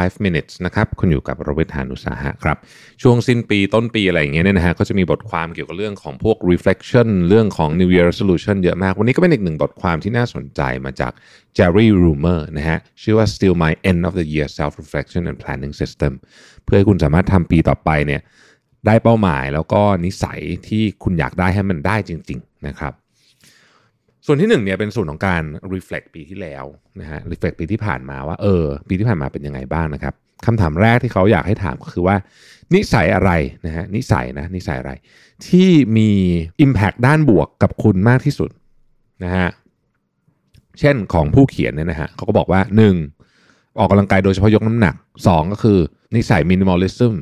5 minutes นะครับคุณอยู่กับรวิทยานุสาหะครับ ช่วงสิ้นปีต้นปีอะไรอย่างเงี้ยเนี่ยนะฮะก็จะมีบทความเกี่ยวกับเรื่องของพวก reflection เรื่องของ New Year resolution เยอะมาก วันนี้ก็เป็นอีกหนึ่งบทความที่น่าสนใจมาจาก Jerry Rumer นะฮะชื่อว่า Still My End of the Year Self Reflection and Planning System เพื่อให้คุณสามารถทำปีต่อไปเนี่ยได้เป้าหมายแล้วก็นิสัยที่คุณอยากได้ให้มันได้จริง ๆ นะครับ ส่วนที่หนึ่งเนี่ยเป็นส่วนของการ reflect ปีที่แล้วนะฮะ reflect ปีที่ผ่านมาว่าเออ ปีที่ผ่านมาเป็นยังไงบ้างนะครับคำถามแรกที่เขาอยากให้ถามก็คือว่า นิสัยอะไรนะฮะนิสัยนะนิสัยอะไร ที่มี impact ด้านบวกกับคุณมากที่สุดนะฮะเช่นของผู้เขียนเนี่ยนะฮะเขาก็บอกว่า 1. ออกกำลังกายโดยเฉพาะยกน้ำหนัก 2 ก็คือนิสัย minimalism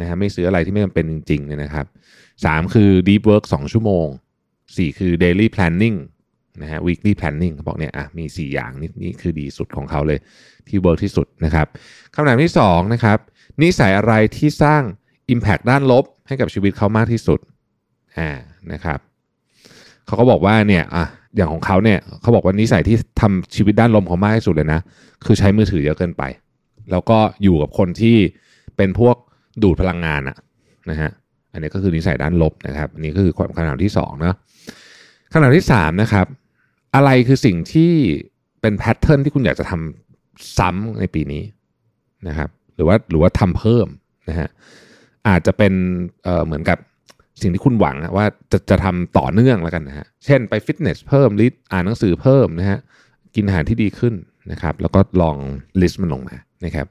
นะฮะไม่ซื้ออะไรที่ไม่จำเป็นจริงๆเนี่ยนะครับ 3 คือ deep work 2 ชั่วโมง 4 คือ daily planning นะฮะ weekly planning เขาบอกเนี่ยอะมี 4 อย่างนี่นี่คือดีสุดของเขาเลยที่เวิร์กที่สุดนะครับคำถามที่2นะครับนิสัยอะไรที่สร้าง impact ด้านลบให้กับชีวิตเขามากที่สุดอ่านะครับเขาก็บอกว่าเนี่ยอะอย่างของเขาเนี่ยเขาบอกว่านิสัยที่ทำชีวิตด้านลบเขามากที่สุดเลยนะ คือใช้มือถือเยอะเกินไป แล้วก็อยู่กับคนที่เป็นพวกดูดพลังงานอะนะฮะอันนี้ก็คือนิสัยด้านลบนะครับอันนี้ก็คือคำถามที่2นาะคำถามที่3นะครับ อะไรคือสิ่งที่เป็นแพทเทิร์นที่คุณอยากจะทำซ้ำในปีนี้นะครับ หรือว่าหรือว่าทำเพิ่มนะฮะอาจจะเป็นเเหมือนกับสิ่งที่คุณหวังว่าจะจะทำต่อเนื่องแล้วกันนะฮะเช่นไปฟิตเนสเพิ่มลิสอ่านหนังสือเพิ่มนะฮะกินอาหารที่ดีขึ้นนะครับ แล้วก็ลองลิสต์มันลงมานะครับ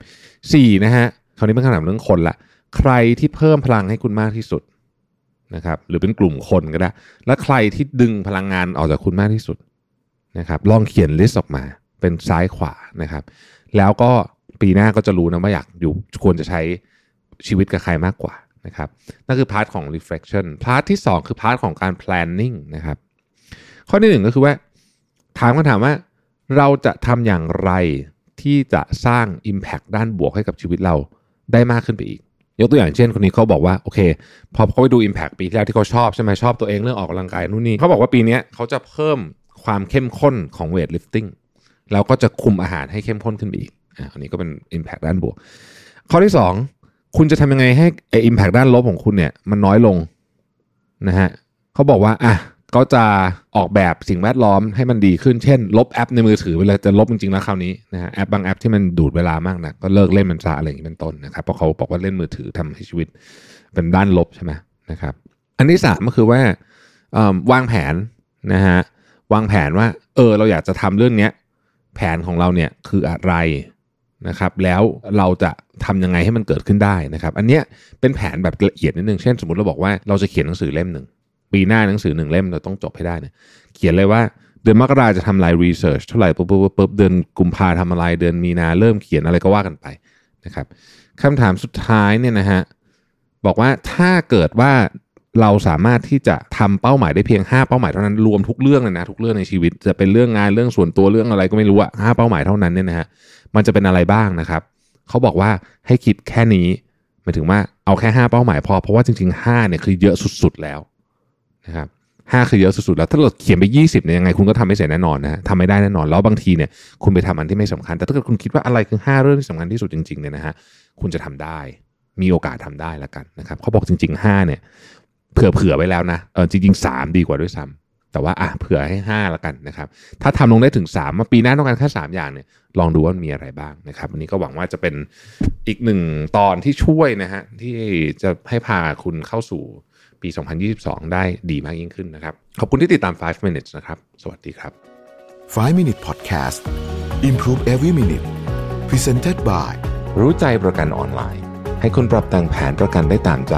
สี่นะฮะคราวนี้เป็นคำถามเรื่องคนละ ใครที่เพิ่มพลังให้คุณมากที่สุดนะครับ หรือเป็นกลุ่มคนก็ได้ และใครที่ดึงพลังงานออกจากคุณมากที่สุด นะครับลองเขียน list ออกมาเป็นซ้ายขวานะครับ แล้วก็ปีหน้าก็จะรู้นะว่าอยากอยู่ควรจะใช้ชีวิตกับใครมากกว่านะครับนั่นคือพาร์ทของ reflection พาร์ทที่ 2 คือ part ของการ planning นะครับ ข้อที่หนึ่งก็คือว่า ถามคำถามว่าเราจะทำอย่างไรที่จะสร้าง impact ด้านบวกให้กับชีวิตเราได้มากขึ้นไปอีก ยกตัวอย่างเช่นคนนี้เขาบอกว่า โอเค พอเขาไปดู Impact ปีที่แล้วที่เขาชอบใช่ไหมชอบตัวเองเรื่องออกกำลังกายนู่นนี่เขาบอกว่าปีนี้เขาจะเพิ่ม ความเข้มข้นของเวทลิฟติ้งแล้วก็จะคุมอาหารให้เข้มข้นขึ้นไปอีกอันนี้ก็เป็น Impact ด้านบวก ข้อที่ 2 คุณจะทำยังไงให้ไอ้ Impact ด้านลบของคุณเนี่ยมันน้อยลงนะฮะเขาบอกว่าอะก็จะออกแบบสิ่งแวดล้อมให้มันดีขึ้น เช่น ลบแอปในมือถือไปเลยจะลบจริงๆแล้วคราวนี้นะฮะแอปบางแอปที่มันดูดเวลามากนะก็เลิกเล่นมันซะอะไรอย่างนี้เป็นต้นนะครับเพราะเขาบอกว่าเล่นมือถือทำให้ชีวิตเป็นด้านลบใช่ไหมนะครับ อันที่สามก็คือว่าวางแผนนะฮะ วางแผนว่า เออ เราอยากจะทำเรื่องเนี้ยแผนของเราเนี่ยคืออะไรนะครับ แล้วเราจะทำยังไงให้มันเกิดขึ้นได้นะครับ อันเนี้ยเป็นแผนแบบละเอียดนิดนึงเช่นสมมติเราบอกว่าเราจะเขียนหนังสือเล่มหนึ่งปีหน้าหนังสือหนึ่งเล่มเราต้องจบให้ได้เนี่ยเขียนเลยว่าเดือนมกราจะทำลายรีเสิร์ชเท่าไหร่ปุ๊บปุ๊บปุ๊บเดือนกุมภาทำอะไรเดือนมีนาเริ่มเขียนอะไรก็ว่ากันไปนะครับคำถามสุดท้ายเนี่ยนะฮะบอกว่าถ้าเกิดว่า เราสามารถที่จะทำเป้าหมายได้เพียง 5 เป้าหมายเท่านั้นรวมทุกเรื่องเลยนะทุกเรื่องในชีวิต จะเป็นเรื่องงานเรื่องส่วนตัวเรื่องอะไรก็ไม่รู้อะห้าเป้าหมายเท่านั้นเนี่ยนะฮะมันจะเป็นอะไรบ้างนะครับเขาบอกว่าให้คิดแค่นี้หมายถึงว่าเอาแค่ 5 เป้าหมายพอเพราะว่าจริงๆ5เนี่ยคือเยอะสุดๆแล้วนะครับห้าคือเยอะสุดๆแล้วถ้าเราเขียนไป 20เนี่ยยังไงคุณก็ทำไม่เสร็จแน่นอนนะทำไม่ได้แน่นอน แล้วบางทีเนี่ยคุณไปทำอันที่ไม่สำคัญ แต่ถ้าเกิดคุณคิดว่าอะไรคือ 5 เรื่องที่สำคัญที่สุดจริงๆเนี่ยนะฮะคุณจะทำได้มีโอกาสทำได้แล้วกันนะครับเขาบอกจริง ๆ5เนี่ย เผื่อเผื่อไว้แล้วนะเออจริงๆ 3 ดีกว่าด้วยซ้ำแต่ว่าอะเผื่อให้5แล้วกันนะครับ ถ้าทำลงได้ถึง3มาปีหน้าต้องการแค่3อย่างเนี่ยลองดูว่ามีอะไรบ้างนะครับวันนี้ก็หวังว่าจะเป็นอีกหนึ่งตอนที่ช่วยนะฮะที่จะให้พาคุณเข้าสู่ปี 2022 ได้ดีมากยิ่งขึ้นนะครับ ขอบคุณที่ติดตาม 5 minutes นะครับ สวัสดีครับ 5 Minute Podcast Improve Every Minute Presented by รู้ใจประกันออนไลน์ ให้คุณปรับแต่งแผนประกันได้ตามใจ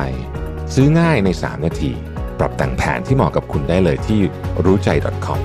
ซื้อง่ายใน 3 นาที ปรับแต่งแผนที่เหมาะกับคุณได้เลยที่รู้ใจ .com